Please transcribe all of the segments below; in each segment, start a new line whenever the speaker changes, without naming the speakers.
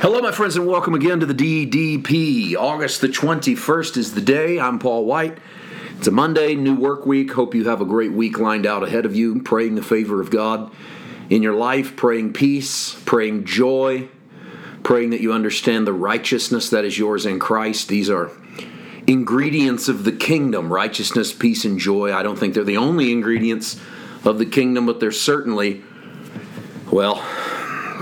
Hello, my friends, and welcome again to the DDP. August the 21st is the day. I'm Paul White. It's a Monday, new work week. Hope you have a great week lined out ahead of you. Praying the favor of God in your life, praying peace, praying joy, praying that you understand the righteousness that is yours in Christ. These are ingredients of the kingdom righteousness, peace, and joy. I don't think they're the only ingredients of the kingdom, but they're certainly, well,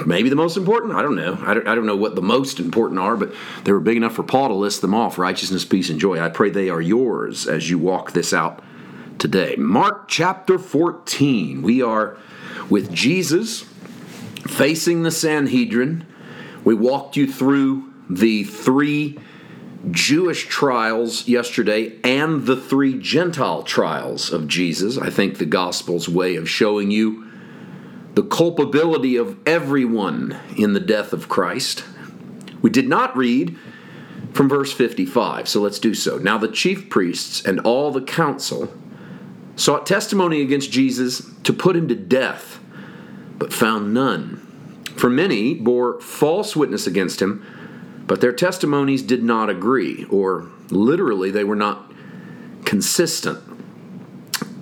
maybe the most important. I don't know. I don't, I don't know what the most important are, but they were big enough for Paul to list them off righteousness, peace, and joy. I pray they are yours as you walk this out today. Mark chapter 14. We are with Jesus facing the Sanhedrin. We walked you through the three Jewish trials yesterday and the three Gentile trials of Jesus. I think the gospel's way of showing you the culpability of everyone in the death of Christ. We did not read from verse 55, so let's do so. Now the chief priests and all the council sought testimony against Jesus to put him to death, but found none. For many bore false witness against him, but their testimonies did not agree, or literally, they were not consistent.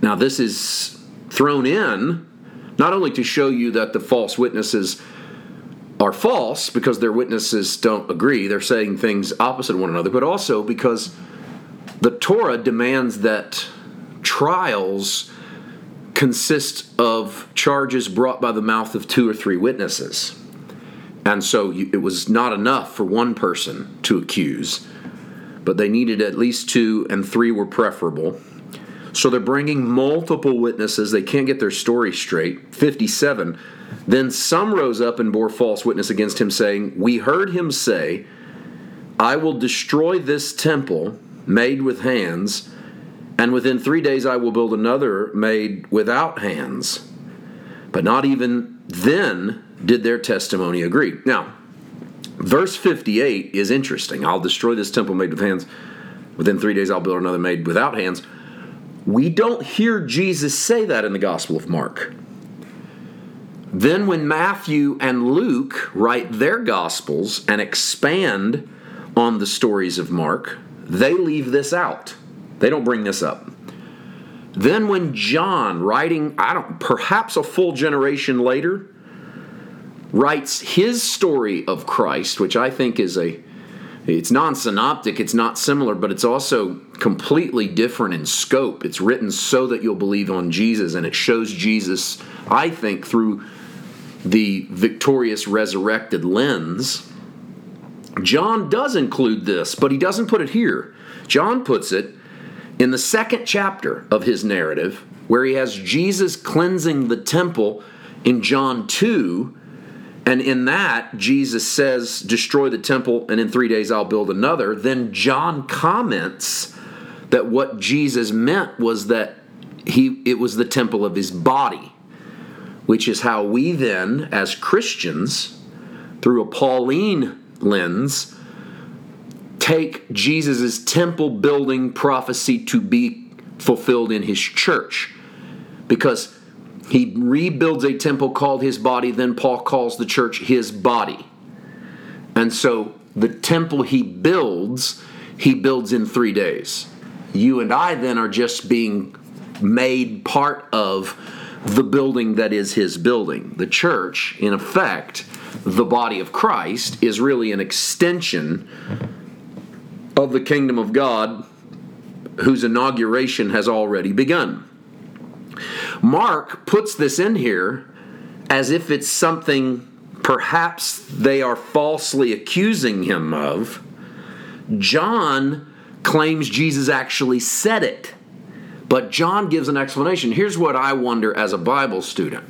Now, this is thrown in not only to show you that the false witnesses are false because their witnesses don't agree, they're saying things opposite one another, but also because the Torah demands that trials consist of charges brought by the mouth of two or three witnesses. And so it was not enough for one person to accuse, but they needed at least two, and three were preferable. So they're bringing multiple witnesses. They can't get their story straight. 57. Then some rose up and bore false witness against him, saying, We heard him say, I will destroy this temple made with hands, and within three days I will build another made without hands. But not even then did their testimony agree. Now, verse 58 is interesting. I'll destroy this temple made with hands. Within three days I'll build another made without hands. We don't hear Jesus say that in the Gospel of Mark. Then, when Matthew and Luke write their Gospels and expand on the stories of Mark, they leave this out. They don't bring this up. Then, when John, writing, I don't, perhaps a full generation later, writes his story of Christ, which I think is a it's non-synoptic, it's not similar, but it's also completely different in scope. It's written so that you'll believe on Jesus and it shows Jesus, I think through the victorious resurrected lens. John does include this, but he doesn't put it here. John puts it in the second chapter of his narrative where he has Jesus cleansing the temple in John 2 and in that, Jesus says, Destroy the temple, and in three days I'll build another. Then John comments that what Jesus meant was that he it was the temple of his body, which is how we then, as Christians, through a Pauline lens, take Jesus' temple building prophecy to be fulfilled in his church. Because he rebuilds a temple called his body, then Paul calls the church his body. And so the temple he builds, he builds in three days. You and I then are just being made part of the building that is his building. The church, in effect, the body of Christ, is really an extension of the kingdom of God whose inauguration has already begun. Mark puts this in here as if it's something perhaps they are falsely accusing him of. John claims Jesus actually said it, but John gives an explanation. Here's what I wonder as a Bible student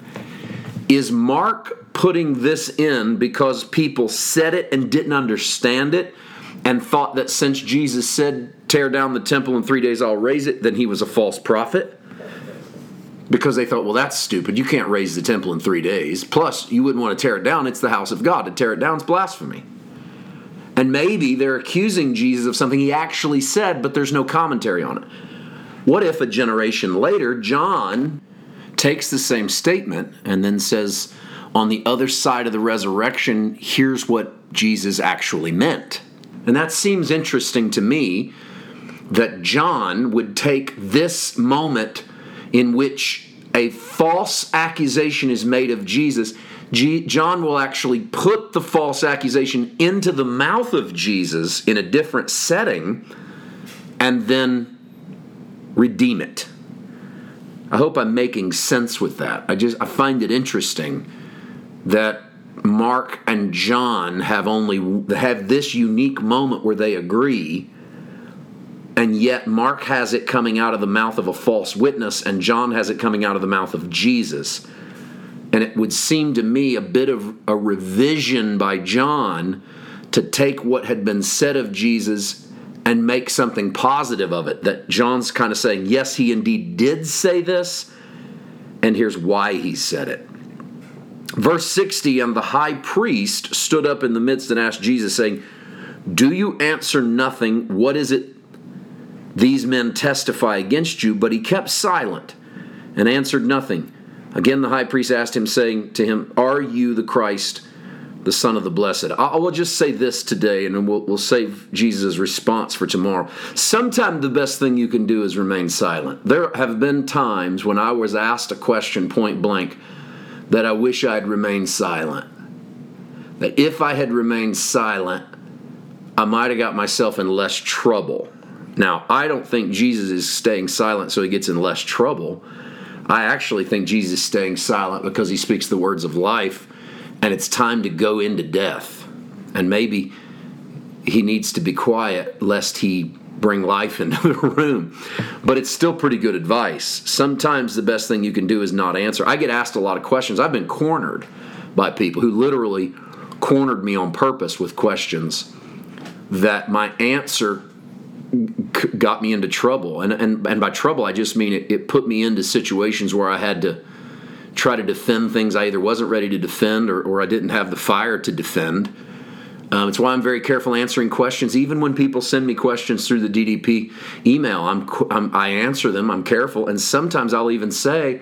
Is Mark putting this in because people said it and didn't understand it? And thought that since Jesus said, Tear down the temple in three days, I'll raise it, then he was a false prophet? Because they thought, well, that's stupid. You can't raise the temple in three days. Plus, you wouldn't want to tear it down. It's the house of God. To tear it down is blasphemy. And maybe they're accusing Jesus of something he actually said, but there's no commentary on it. What if a generation later, John takes the same statement and then says, on the other side of the resurrection, here's what Jesus actually meant. And that seems interesting to me that John would take this moment in which a false accusation is made of Jesus. G- John will actually put the false accusation into the mouth of Jesus in a different setting and then redeem it. I hope I'm making sense with that. I just I find it interesting that Mark and John have only have this unique moment where they agree and yet Mark has it coming out of the mouth of a false witness and John has it coming out of the mouth of Jesus. And it would seem to me a bit of a revision by John to take what had been said of Jesus and make something positive of it. That John's kind of saying, yes, he indeed did say this, and here's why he said it. Verse 60 And the high priest stood up in the midst and asked Jesus, saying, Do you answer nothing? What is it these men testify against you? But he kept silent and answered nothing. Again, the high priest asked him, saying to him, Are you the Christ, the Son of the Blessed? I will just say this today, and we'll, we'll save Jesus' response for tomorrow. Sometimes the best thing you can do is remain silent. There have been times when I was asked a question point blank that I wish I'd remained silent. That if I had remained silent, I might have got myself in less trouble. Now, I don't think Jesus is staying silent so he gets in less trouble. I actually think Jesus is staying silent because he speaks the words of life and it's time to go into death. And maybe he needs to be quiet lest he bring life into the room. But it's still pretty good advice. Sometimes the best thing you can do is not answer. I get asked a lot of questions. I've been cornered by people who literally cornered me on purpose with questions that my answer got me into trouble. And, and, and by trouble, I just mean it, it put me into situations where I had to try to defend things I either wasn't ready to defend or, or I didn't have the fire to defend. Um, it's why I'm very careful answering questions. Even when people send me questions through the DDP email, I'm, I'm, i answer them. I'm careful, and sometimes I'll even say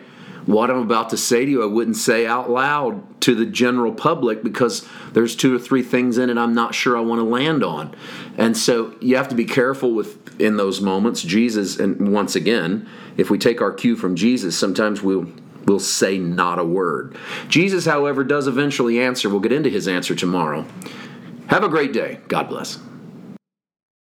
what I'm about to say to you. I wouldn't say out loud to the general public because there's two or three things in it I'm not sure I want to land on, and so you have to be careful with in those moments. Jesus, and once again, if we take our cue from Jesus, sometimes we'll will say not a word. Jesus, however, does eventually answer. We'll get into his answer tomorrow. Have a great day. God bless.